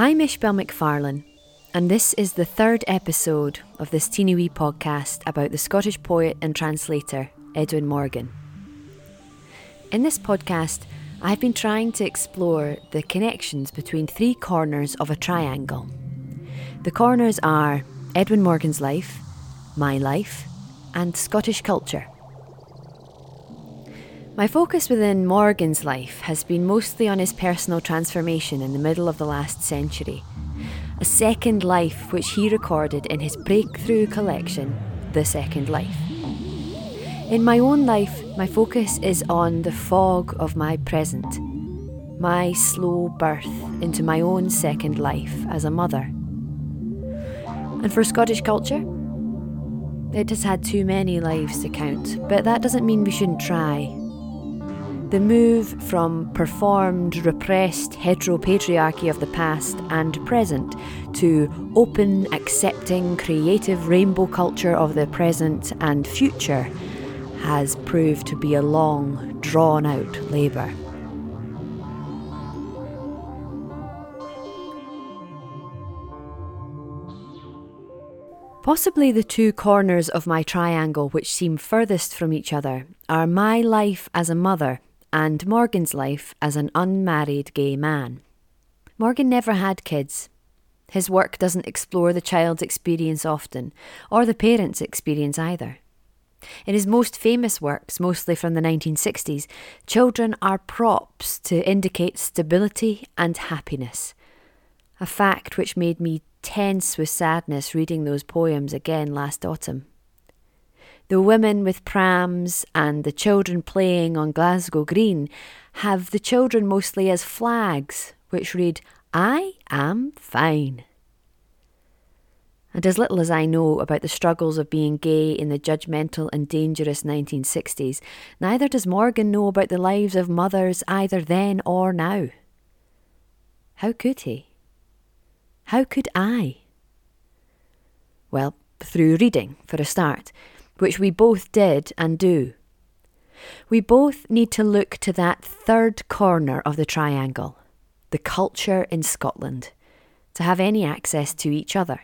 I'm Ishbel McFarlane, and this is the third episode of this teeny wee podcast about the Scottish poet and translator Edwin Morgan. In this podcast, I've been trying to explore the connections between three corners of a triangle. The corners are Edwin Morgan's life, my life, and Scottish culture. My focus within Morgan's life has been mostly on his personal transformation in the middle of the last century. A second life which he recorded in his breakthrough collection, The Second Life. In my own life, my focus is on the fog of my present, my slow birth into my own second life as a mother. And for Scottish culture, it has had too many lives to count, but that doesn't mean we shouldn't try. The move from performed, repressed heteropatriarchy of the past and present to open, accepting, creative rainbow culture of the present and future has proved to be a long, drawn out labour. Possibly the two corners of my triangle which seem furthest from each other are my life as a mother and Morgan's life as an unmarried gay man. Morgan never had kids. His work doesn't explore the child's experience often, or the parent's experience either. In his most famous works, mostly from the 1960s, children are props to indicate stability and happiness. A fact which made me tense with sadness reading those poems again last autumn. The women with prams and the children playing on Glasgow Green have the children mostly as flags, which read, I am fine. And as little as I know about the struggles of being gay in the judgmental and dangerous 1960s, neither does Morgan know about the lives of mothers either then or now. How could he? How could I? Well, through reading, for a start, which we both did and do. We both need to look to that third corner of the triangle, the culture in Scotland, to have any access to each other.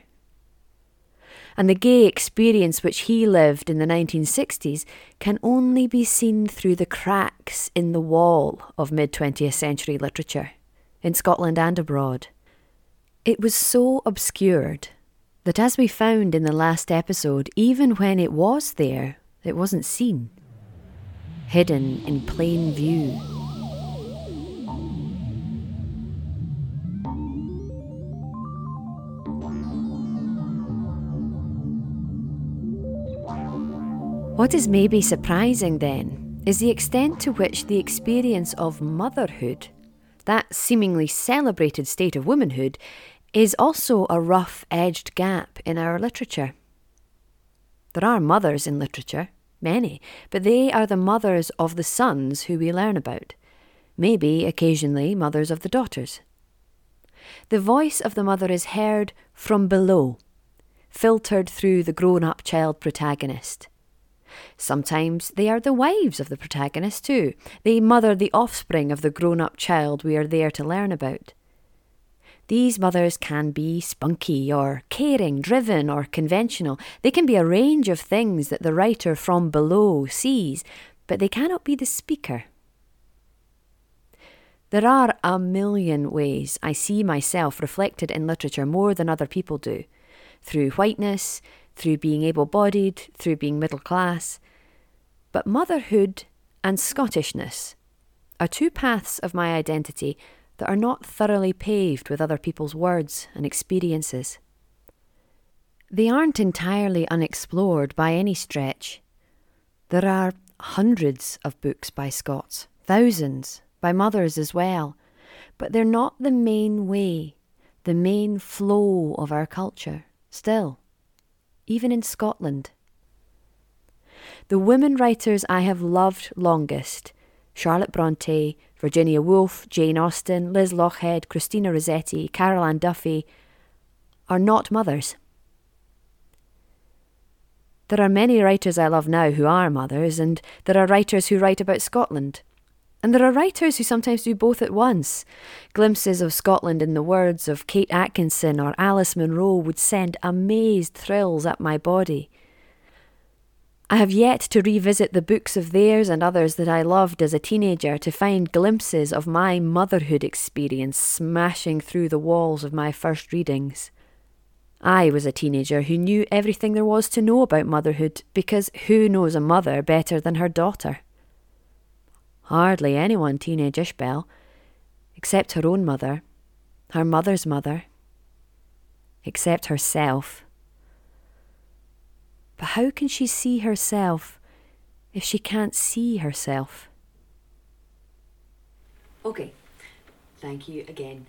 And the gay experience which he lived in the 1960s can only be seen through the cracks in the wall of mid 20th century literature, in Scotland and abroad. It was so obscured that, as we found in the last episode, even when it was there, it wasn't seen, hidden in plain view. What is maybe surprising then is the extent to which the experience of motherhood, that seemingly celebrated state of womanhood, is also a rough edged gap in our literature. There are mothers in literature, many, but they are the mothers of the sons who we learn about, maybe occasionally mothers of the daughters. The voice of the mother is heard from below, filtered through the grown up child protagonist. Sometimes they are the wives of the protagonist too. They mother the offspring of the grown up child we are there to learn about. These mothers can be spunky or caring, driven or conventional. They can be a range of things that the writer from below sees, but they cannot be the speaker. There are a million ways I see myself reflected in literature more than other people do through whiteness, through being able bodied, through being middle class. But motherhood and Scottishness are two paths of my identity that are not thoroughly paved with other people's words and experiences. They aren't entirely unexplored by any stretch. There are hundreds of books by Scots, thousands by mothers as well, but they're not the main way, the main flow of our culture, still, even in Scotland. The women writers I have loved longest Charlotte Bronte, Virginia Woolf, Jane Austen, Liz Lochhead, Christina Rossetti, Carol Ann Duffy are not mothers. There are many writers I love now who are mothers, and there are writers who write about Scotland. And there are writers who sometimes do both at once. Glimpses of Scotland in the words of Kate Atkinson or Alice Munro would send amazed thrills up my body. I have yet to revisit the books of theirs and others that I loved as a teenager to find glimpses of my motherhood experience smashing through the walls of my first readings. I was a teenager who knew everything there was to know about motherhood because who knows a mother better than her daughter? Hardly anyone teenage Ishbel, except her own mother, her mother's mother, except herself. But how can she see herself if she can't see herself? Okay, thank you again.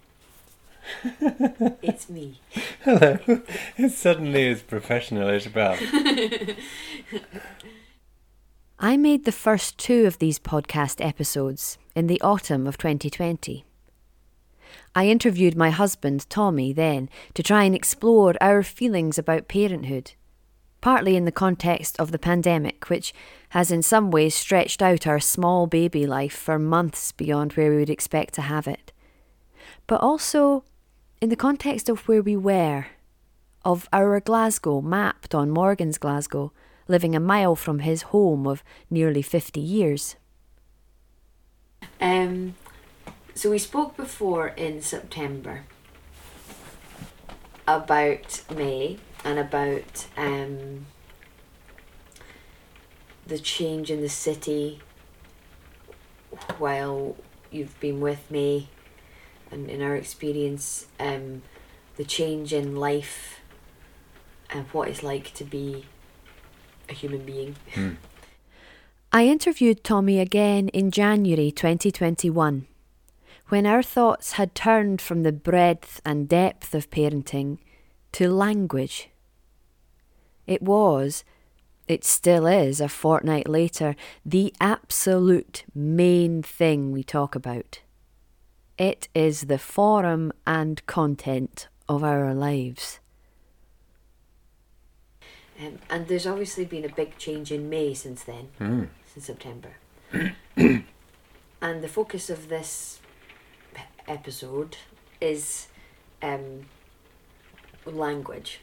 it's me. Hello. It suddenly is professional Isabel. I made the first two of these podcast episodes in the autumn of 2020. I interviewed my husband, Tommy, then to try and explore our feelings about parenthood, partly in the context of the pandemic, which has in some ways stretched out our small baby life for months beyond where we would expect to have it, but also in the context of where we were, of our Glasgow mapped on Morgan's Glasgow, living a mile from his home of nearly 50 years. Um, so we spoke before in September about May and about um, the change in the city while you've been with me and in our experience um, the change in life and what it's like to be a human being. Mm. I interviewed Tommy again in January 2021 when our thoughts had turned from the breadth and depth of parenting to language. It was, it still is a fortnight later, the absolute main thing we talk about. It is the forum and content of our lives. Um, and there's obviously been a big change in May since then, Mm. since September. and the focus of this episode is um, language.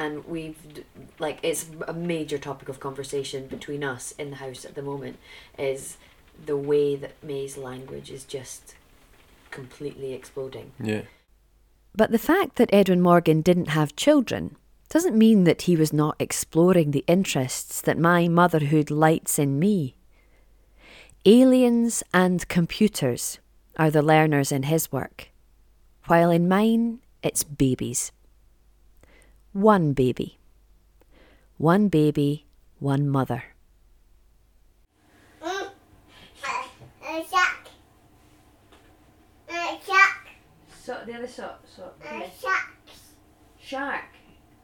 And we've, like, it's a major topic of conversation between us in the house at the moment is the way that May's language is just completely exploding. Yeah. But the fact that Edwin Morgan didn't have children doesn't mean that he was not exploring the interests that my motherhood lights in me. Aliens and computers are the learners in his work, while in mine it's babies. One baby. One baby, one mother. Mm. Uh, shark. Uh, shark. So the other so, so Uh, sharks. shark.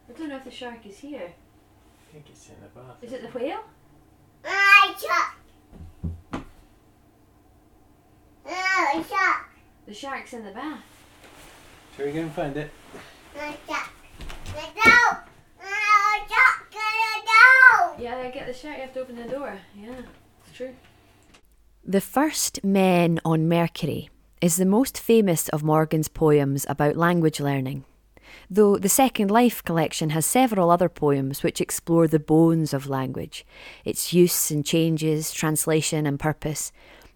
I don't know if the shark is here. I think it's in the bath. Is it the whale? Uh, shark. Uh, shark. The shark's in the bath. Shall we go and find it? Uh, shark. Yeah, I get the shark. You have to open the door. Yeah, it's true. The First Men on Mercury is the most famous of Morgan's poems about language learning. Though the Second Life collection has several other poems which explore the bones of language, its use and changes, translation and purpose.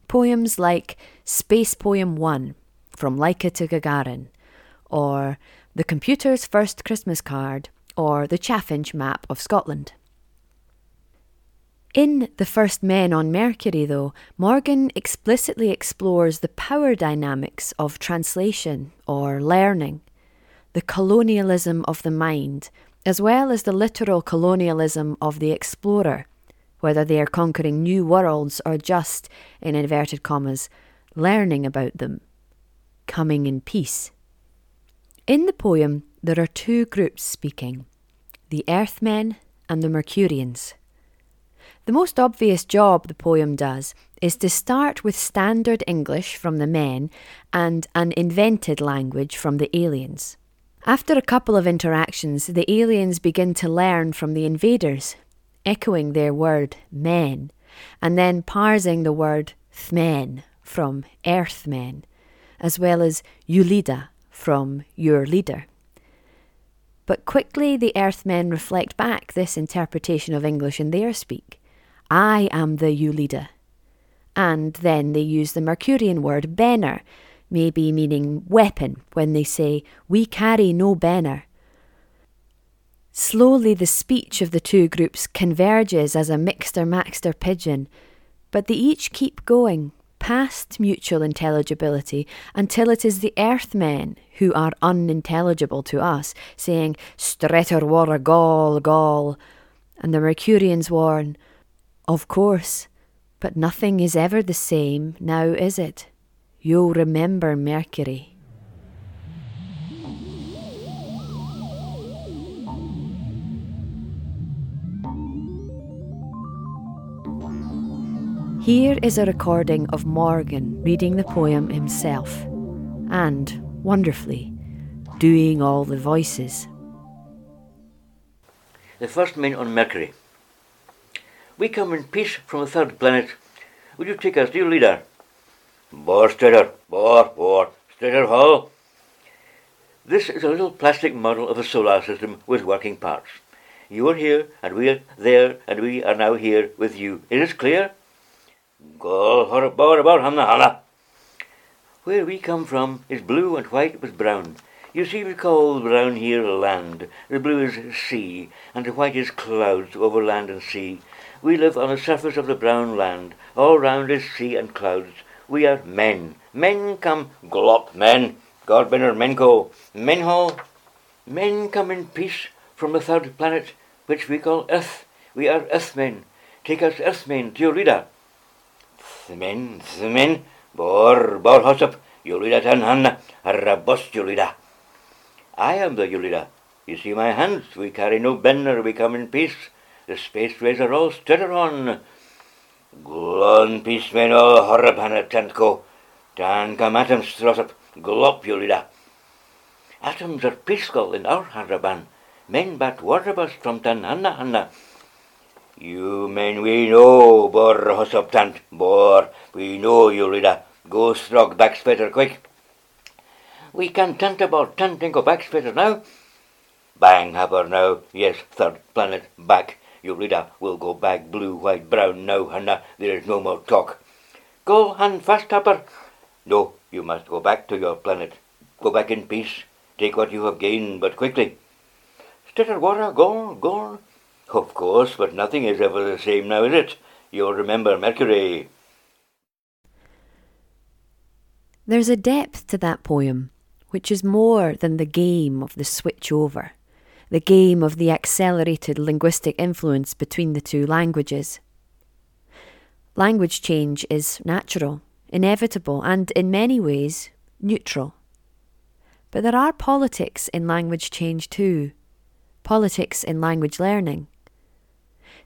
Poems like Space Poem 1, From Laika to Gagarin, or The Computer's First Christmas Card, or The Chaffinch Map of Scotland. In The First Men on Mercury, though, Morgan explicitly explores the power dynamics of translation or learning, the colonialism of the mind, as well as the literal colonialism of the explorer, whether they are conquering new worlds or just, in inverted commas, learning about them, coming in peace. In the poem, there are two groups speaking the Earthmen and the Mercurians. The most obvious job the poem does is to start with standard English from the men and an invented language from the aliens. After a couple of interactions, the aliens begin to learn from the invaders, echoing their word men, and then parsing the word thmen from Earthmen, as well as Yulida from your leader. But quickly the Earthmen reflect back this interpretation of English in their speak. I am the Yulida. And then they use the Mercurian word benner, maybe meaning weapon, when they say, We carry no benner. Slowly the speech of the two groups converges as a mixter maxter pidgin, but they each keep going, past mutual intelligibility until it is the earthmen who are unintelligible to us, saying, Stretter war a gall, gall, and the Mercurians warn, Of course, but nothing is ever the same now, is it? You'll remember Mercury. Here is a recording of Morgan reading the poem himself, and, wonderfully, doing all the voices. The first men on Mercury. We come in peace from a third planet. Would you take us, dear leader? Bor Stritter, Bor, Bor, Stritter Hall. This is a little plastic model of the solar system with working parts. You are here, and we are there, and we are now here with you. It is clear? Go about about Hamna Hala. Where we come from is blue and white with brown. You see, we call the brown here land. The blue is sea, and the white is clouds over land and sea. We live on the surface of the brown land. All round is sea and clouds. We are men. Men come glop men. Godbinner Menko. Menho. Men come in peace from the third planet, which we call Earth. We are Earthmen. Take us Earthmen to Thmin, thmin, bor, bor hosop, Yulida tan hanna, arabos Yulida. I am the Yulida. You see my hands, we carry no benner, we come in peace. The space rays are all stetter on. Glon peace men oh, all horrabana tentko, tan come atoms throsop, glop Yulida. Atoms are peaceful in our haraban. Men bat warabas from tan hanna hanna. You men we know, bor hosoptant, bor, we know you leader. Go strog backsplitter quick. We can tant about tanting go backsplitter now. Bang happer now, yes, third planet back. You leader will go back blue, white, brown now, Hanna, there is no more talk. Go hand fast happer. No, you must go back to your planet. Go back in peace. Take what you have gained, but quickly. Stitter water, go, go. Of course, but nothing is ever the same now, is it? You'll remember Mercury. There's a depth to that poem, which is more than the game of the switch over, the game of the accelerated linguistic influence between the two languages. Language change is natural, inevitable, and in many ways neutral. But there are politics in language change too, politics in language learning.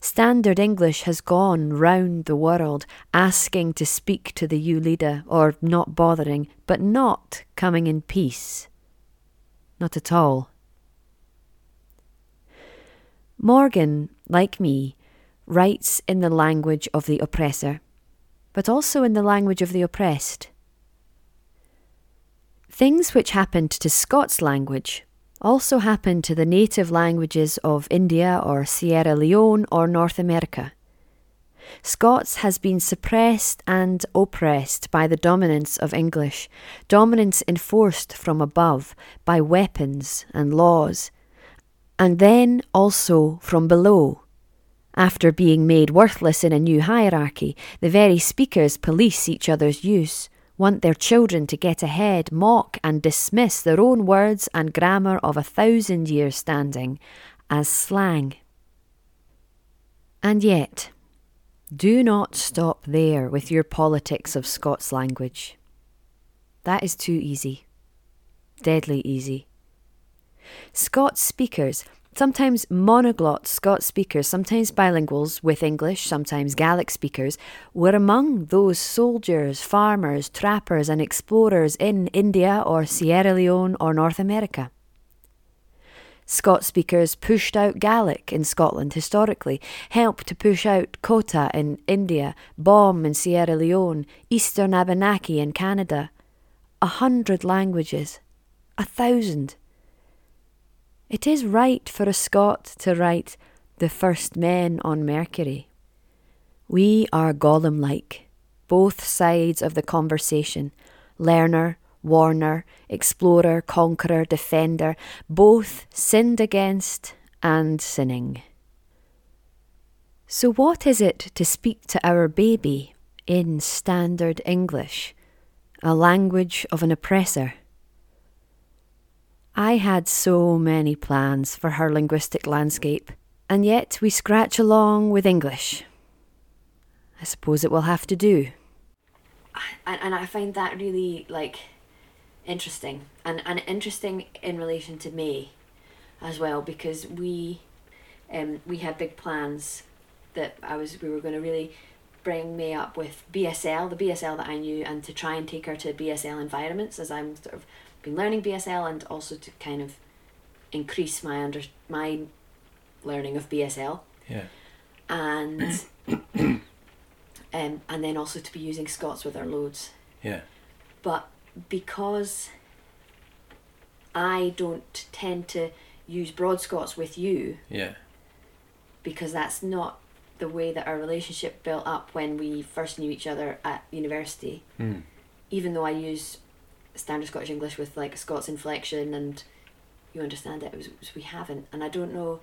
Standard English has gone round the world asking to speak to the Yulida or not bothering, but not coming in peace. Not at all. Morgan, like me, writes in the language of the oppressor, but also in the language of the oppressed. Things which happened to Scots language also happen to the native languages of India or Sierra Leone or North America. Scots has been suppressed and oppressed by the dominance of English, dominance enforced from above by weapons and laws, and then also from below. After being made worthless in a new hierarchy, the very speakers police each other's use want their children to get ahead, mock and dismiss their own words and grammar of a thousand years standing as slang. And yet, do not stop there with your politics of Scots language. That is too easy. Deadly easy. Scots speakers Sometimes monoglot Scots speakers, sometimes bilinguals with English, sometimes Gaelic speakers, were among those soldiers, farmers, trappers, and explorers in India or Sierra Leone or North America. Scots speakers pushed out Gaelic in Scotland historically, helped to push out Kota in India, Bom in Sierra Leone, Eastern Abenaki in Canada. A hundred languages. A thousand. It is right for a Scot to write the first men on Mercury. We are Gollum like, both sides of the conversation, learner, warner, explorer, conqueror, defender, both sinned against and sinning. So, what is it to speak to our baby in standard English, a language of an oppressor? I had so many plans for her linguistic landscape, and yet we scratch along with English. I suppose it will have to do. And, and I find that really like interesting and, and interesting in relation to May as well because we um, we had big plans that I was we were going to really bring May up with BSL the BSL that I knew and to try and take her to BSL environments as I'm sort of been learning BSL and also to kind of increase my under my learning of BSL Yeah. and um, and then also to be using Scots with our loads Yeah. but because I don't tend to use broad Scots with you Yeah. because that's not the way that our relationship built up when we first knew each other at university. Mm. Even though I use standard Scottish English with like Scots inflection and you understand it, it was, we haven't, and I don't know.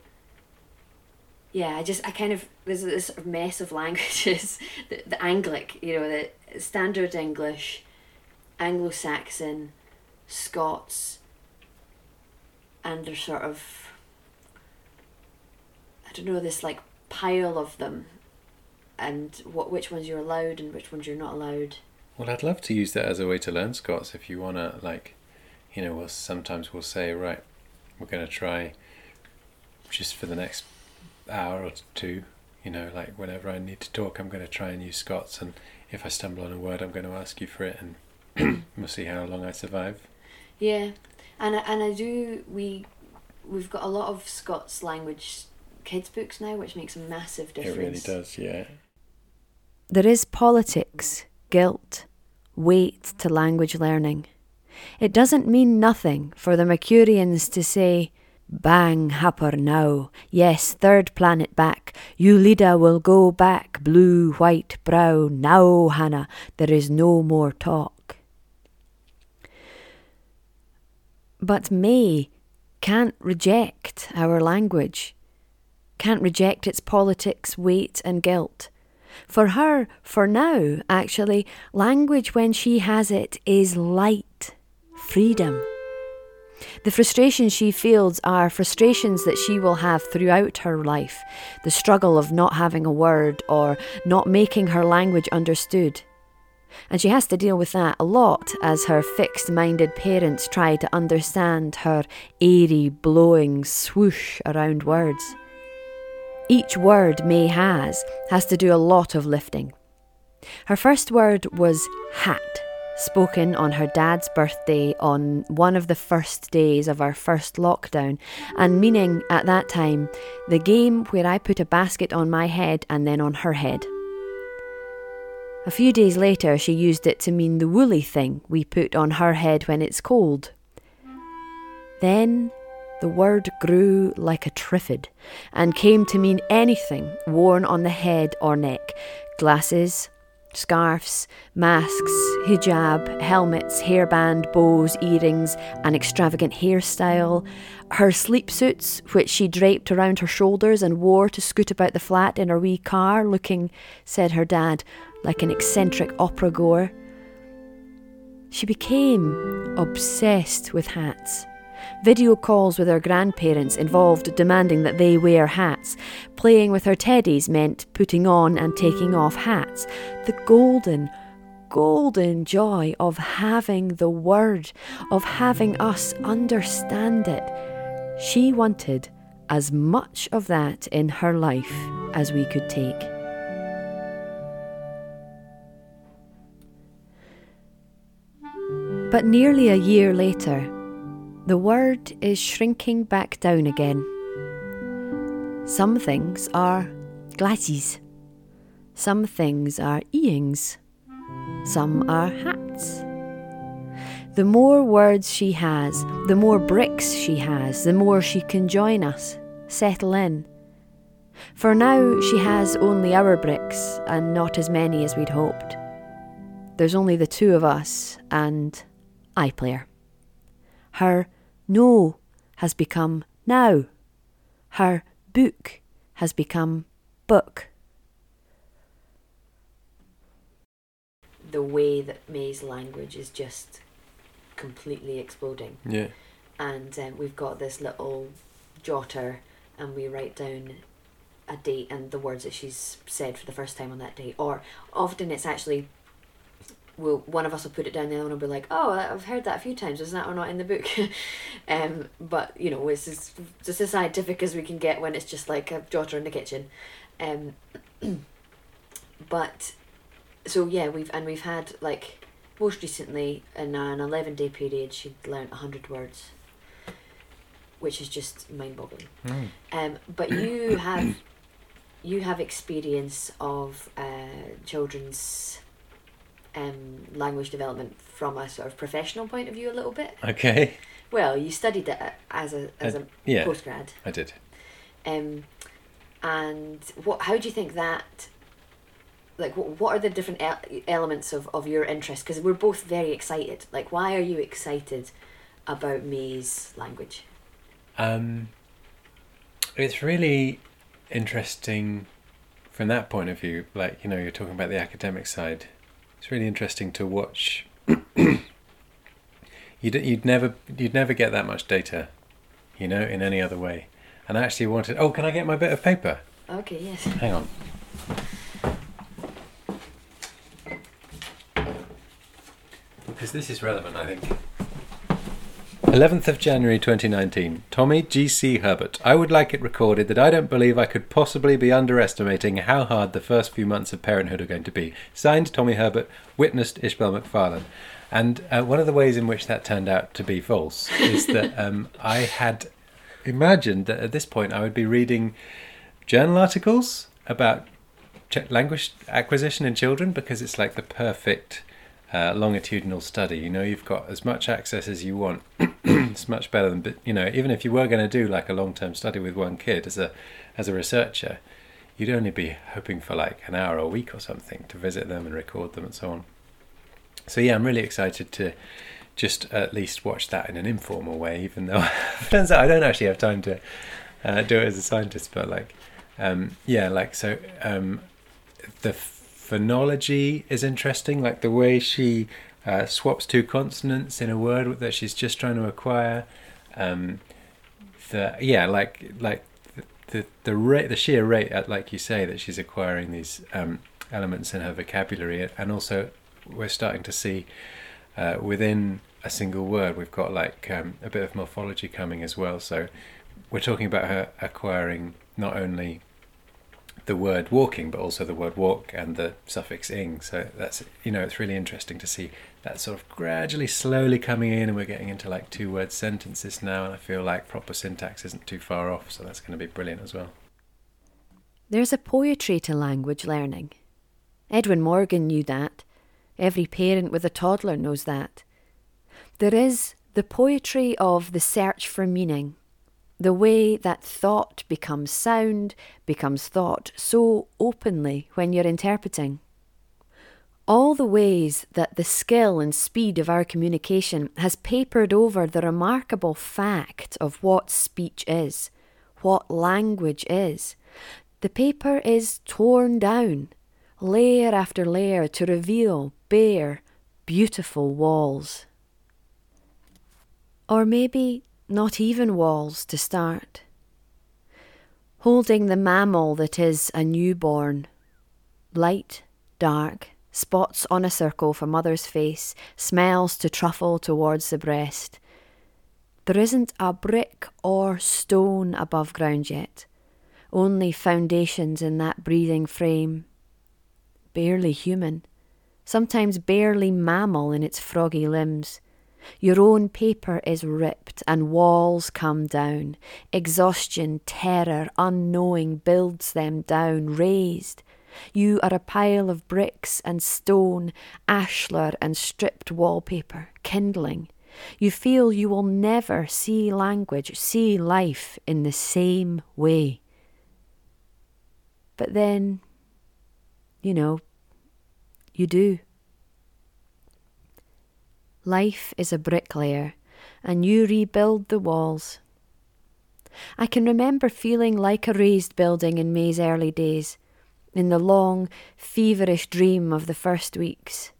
Yeah, I just I kind of there's this sort of mess of languages, the the Anglic, you know, the standard English, Anglo-Saxon, Scots, and there's sort of I don't know this like pile of them, and what which ones you're allowed and which ones you're not allowed. Well, I'd love to use that as a way to learn Scots. If you wanna, like, you know, we'll sometimes we'll say, right, we're gonna try just for the next hour or two. You know, like whenever I need to talk, I'm gonna try and use Scots, and if I stumble on a word, I'm gonna ask you for it, and we'll see how long I survive. Yeah, and I, and I do we we've got a lot of Scots language kids books now, which makes a massive difference. It really does, yeah. There is politics, guilt, weight to language learning. It doesn't mean nothing for the Mercurians to say, Bang happer now, yes, third planet back, Yulida will go back, blue, white, brow, now, Hannah, there is no more talk. But May can't reject our language, can't reject its politics, weight, and guilt. For her, for now, actually, language when she has it is light, freedom. The frustrations she feels are frustrations that she will have throughout her life the struggle of not having a word or not making her language understood. And she has to deal with that a lot as her fixed minded parents try to understand her airy, blowing swoosh around words. Each word May has has to do a lot of lifting. Her first word was hat, spoken on her dad's birthday on one of the first days of our first lockdown, and meaning at that time the game where I put a basket on my head and then on her head. A few days later, she used it to mean the woolly thing we put on her head when it's cold. Then the word grew like a triffid and came to mean anything worn on the head or neck glasses, scarves, masks, hijab, helmets, hairband, bows, earrings, an extravagant hairstyle, her sleep suits, which she draped around her shoulders and wore to scoot about the flat in her wee car, looking, said her dad, like an eccentric opera goer. She became obsessed with hats. Video calls with her grandparents involved demanding that they wear hats. Playing with her teddies meant putting on and taking off hats. The golden, golden joy of having the word, of having us understand it. She wanted as much of that in her life as we could take. But nearly a year later, The word is shrinking back down again. Some things are glasses. Some things are earrings. Some are hats. The more words she has, the more bricks she has, the more she can join us, settle in. For now, she has only our bricks and not as many as we'd hoped. There's only the two of us and iPlayer. Her no has become now. Her book has become book. The way that May's language is just completely exploding. Yeah. And um, we've got this little jotter, and we write down a date and the words that she's said for the first time on that day. Or often it's actually will one of us will put it down, the other one will be like, "Oh, I've heard that a few times. Isn't that or not in the book?" um, but you know, it's as just as scientific as we can get when it's just like a jotter in the kitchen. Um, but so yeah, we've and we've had like most recently in an eleven day period, she'd learned hundred words, which is just mind boggling. Mm. Um, but you have you have experience of uh, children's um, language development from a sort of professional point of view a little bit. Okay. Well, you studied it as a as Uh, a yeah. postgrad. I did. Um, and what? How do you think that? Like, what, what are the different el- elements of, of your interest? Because we're both very excited. Like, why are you excited about May's language? Um, it's really interesting from that point of view. Like you know, you're talking about the academic side. It's really interesting to watch. you'd you'd never you'd never get that much data, you know, in any other way. And I actually wanted. Oh, can I get my bit of paper? Okay, yes. Hang on. Because this is relevant, I think. 11th of January 2019. Tommy G.C. Herbert. I would like it recorded that I don't believe I could possibly be underestimating how hard the first few months of parenthood are going to be. Signed, Tommy Herbert, witnessed Ishbel McFarlane. And uh, one of the ways in which that turned out to be false is that um, I had imagined that at this point I would be reading journal articles about language acquisition in children because it's like the perfect uh, longitudinal study. You know, you've got as much access as you want. it's much better than, you know, even if you were going to do like a long-term study with one kid as a as a researcher, you'd only be hoping for like an hour a week or something to visit them and record them and so on. So yeah, I'm really excited to just at least watch that in an informal way, even though turns out I don't actually have time to uh, do it as a scientist. But like, um, yeah, like so, um, the phonology is interesting, like the way she uh, swaps two consonants in a word that she's just trying to acquire. Um, the yeah, like like the the, rate, the sheer rate at like you say that she's acquiring these um, elements in her vocabulary, and also we're starting to see uh, within a single word we've got like um, a bit of morphology coming as well. So we're talking about her acquiring not only the word walking, but also the word walk and the suffix ing. So that's you know it's really interesting to see that sort of gradually, slowly coming in, and we're getting into like two word sentences now, and I feel like proper syntax isn't too far off. So that's going to be brilliant as well. There's a poetry to language learning. Edwin Morgan knew that. Every parent with a toddler knows that. There is the poetry of the search for meaning, the way that thought becomes sound, becomes thought so openly when you're interpreting. All the ways that the skill and speed of our communication has papered over the remarkable fact of what speech is, what language is. The paper is torn down, layer after layer, to reveal bare, beautiful walls. Or maybe not even walls to start. Holding the mammal that is a newborn, light, dark, spots on a circle for mother's face, smells to truffle towards the breast. There isn't a brick or stone above ground yet, only foundations in that breathing frame. Barely human, sometimes barely mammal in its froggy limbs Your own paper is ripped and walls come down. Exhaustion, terror, unknowing builds them down, raised. You are a pile of bricks and stone, ashlar and stripped wallpaper, kindling. You feel you will never see language, see life in the same way. But then, you know, you do. Life is a bricklayer, and you rebuild the walls. I can remember feeling like a raised building in May's early days, in the long, feverish dream of the first weeks.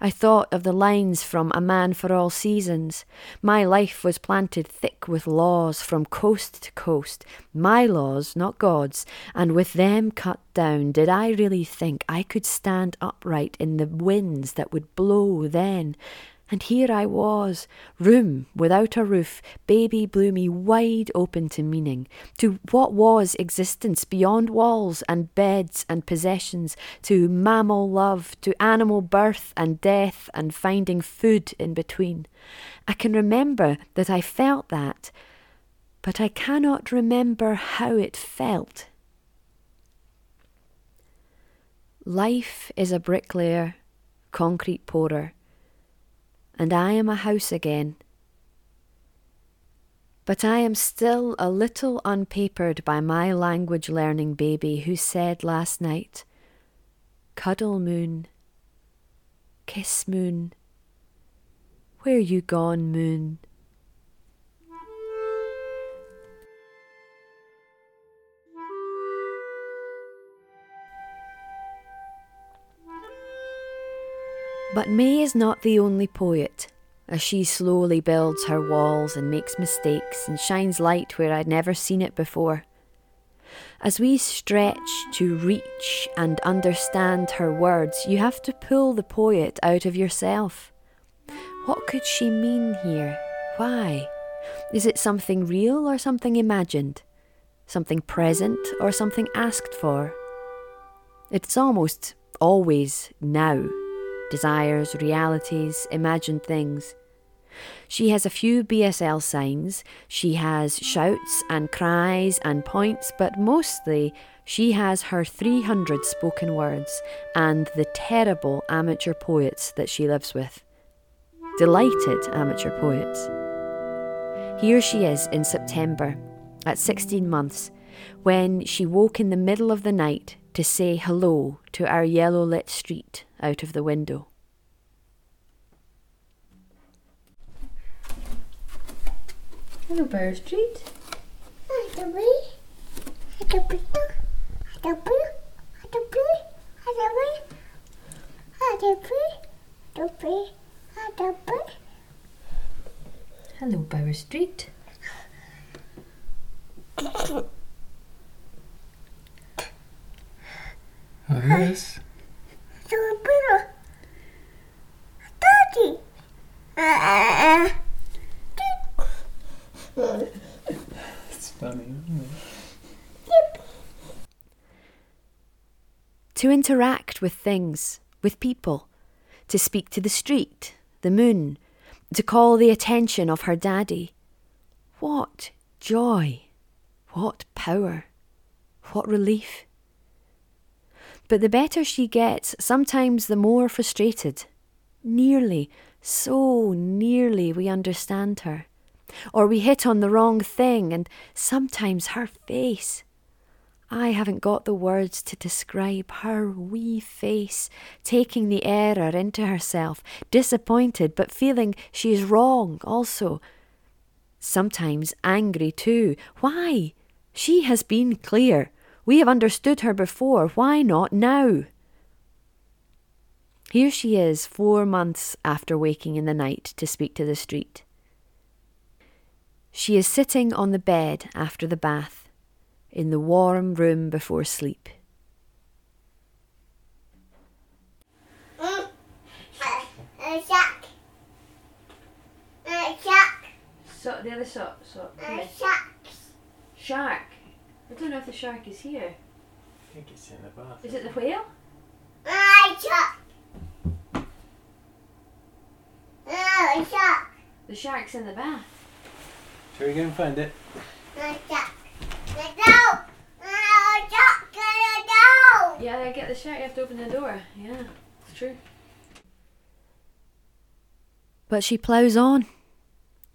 I thought of the lines from A Man for All Seasons. My life was planted thick with laws from coast to coast, my laws, not God's, and with them cut down, did I really think I could stand upright in the winds that would blow then? And here I was, room without a roof, baby bloomy, wide open to meaning, to what was existence beyond walls and beds and possessions, to mammal love, to animal birth and death and finding food in between. I can remember that I felt that, but I cannot remember how it felt. Life is a bricklayer, concrete pourer and I am a house again. But I am still a little unpapered by my language learning baby who said last night, Cuddle moon, kiss moon, where you gone moon? But May is not the only poet, as she slowly builds her walls and makes mistakes and shines light where I'd never seen it before. As we stretch to reach and understand her words, you have to pull the poet out of yourself. What could she mean here? Why? Is it something real or something imagined? Something present or something asked for? It's almost always now desires, realities, imagined things. She has a few BSL signs, she has shouts and cries and points, but mostly she has her 300 spoken words and the terrible amateur poets that she lives with. Delighted amateur poets. Here she is in September, at 16 months, when she woke in the middle of the night to say hello to our yellow lit street out of the window. Hello, Bear Street. Hello, Bower Street. Yes. Uh, it's funny, isn't it? To interact with things, with people, to speak to the street, the moon, to call the attention of her daddy. What joy! What power! What relief! But the better she gets, sometimes the more frustrated. Nearly, so nearly we understand her. Or we hit on the wrong thing, and sometimes her face. I haven't got the words to describe her wee face, taking the error into herself, disappointed, but feeling she is wrong also. Sometimes angry too. Why? She has been clear. We have understood her before. Why not now? Here she is, four months after waking in the night to speak to the street. She is sitting on the bed after the bath, in the warm room before sleep. Mm. Shark. Shark. Mm, so the other so so uh, Sharks. shark. I don't know if the shark is here. I think it's in the bath. Is it the whale? Ah, My shark. Ah, My shark. The shark's in the bath. Shall we go and find it? Like that. Like that. Oh, Jack, get it Yeah, I get the shark. You have to open the door. Yeah, it's true. But she ploughs on.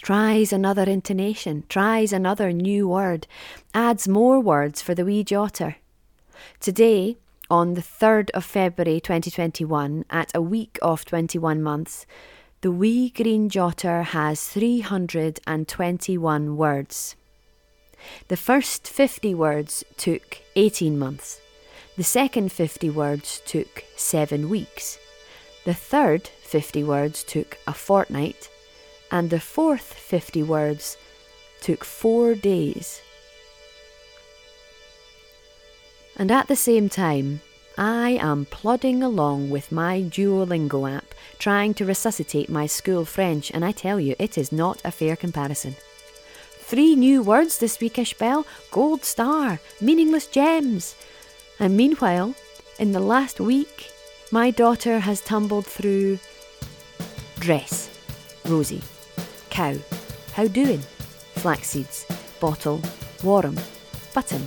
Tries another intonation, tries another new word, adds more words for the wee jotter. Today, on the 3rd of February 2021, at a week of 21 months, the wee green jotter has 321 words. The first 50 words took 18 months. The second 50 words took 7 weeks. The third 50 words took a fortnight. And the fourth 50 words took 4 days. And at the same time, I am plodding along with my Duolingo app, trying to resuscitate my school French, and I tell you, it is not a fair comparison. Three new words this week, Ishbel gold star, meaningless gems. And meanwhile, in the last week, my daughter has tumbled through dress, Rosie, cow, how doing, flax seeds, bottle, warm, button,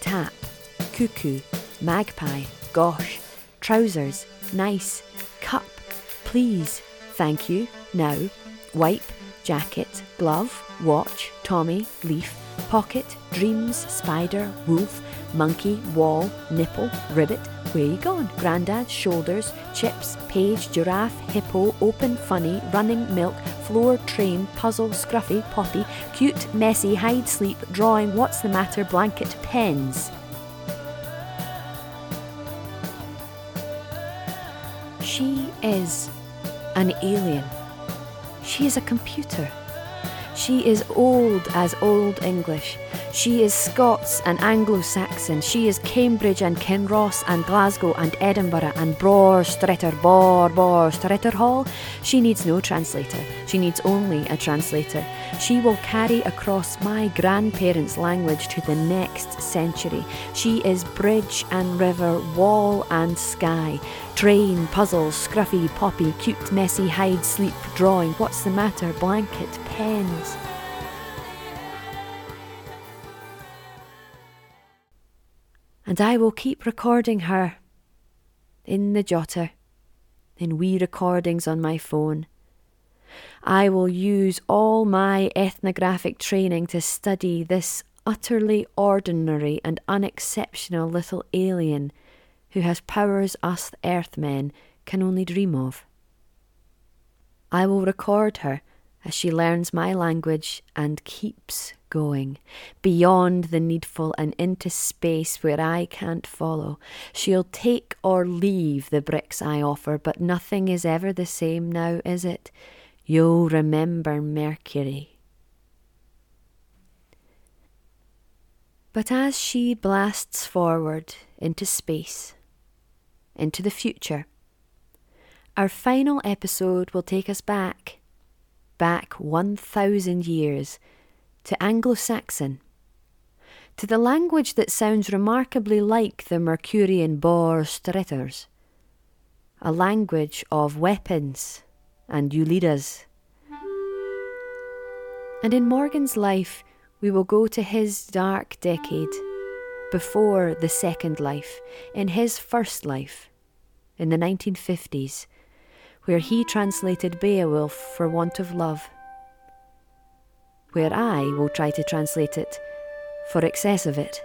tap, cuckoo, magpie, gosh, trousers, nice, cup, please, thank you, now, wipe, jacket, glove, watch, Tommy, leaf, pocket, dreams, spider, wolf, monkey, wall, nipple, ribbit, where you gone? Grandad, shoulders, chips, page, giraffe, hippo, open, funny, running, milk, floor, train, puzzle, scruffy, poppy, cute, messy, hide, sleep, drawing, what's the matter, blanket, pens. She is an alien. She is a computer. She is old as Old English. She is Scots and Anglo Saxon. She is Cambridge and Kinross and Glasgow and Edinburgh and Bor, Stretter, Bor, Bor, Stretter Hall. She needs no translator. She needs only a translator. She will carry across my grandparents' language to the next century. She is bridge and river, wall and sky. Train, puzzle, scruffy, poppy, cute, messy, hide, sleep, drawing. What's the matter? Blanket, pens. And I will keep recording her in the jotter, in wee recordings on my phone. I will use all my ethnographic training to study this utterly ordinary and unexceptional little alien who has powers us Earthmen can only dream of. I will record her as she learns my language and keeps going beyond the needful and into space where I can't follow. She'll take or leave the bricks I offer, but nothing is ever the same now, is it? You'll remember Mercury. But as she blasts forward into space, into the future, our final episode will take us back, back 1,000 years, to Anglo Saxon, to the language that sounds remarkably like the Mercurian Bor Stretters, a language of weapons and Yulidas. And in Morgan's life, we will go to his dark decade before the second life, in his first life, in the 1950s, where he translated Beowulf for want of love, where I will try to translate it for excess of it.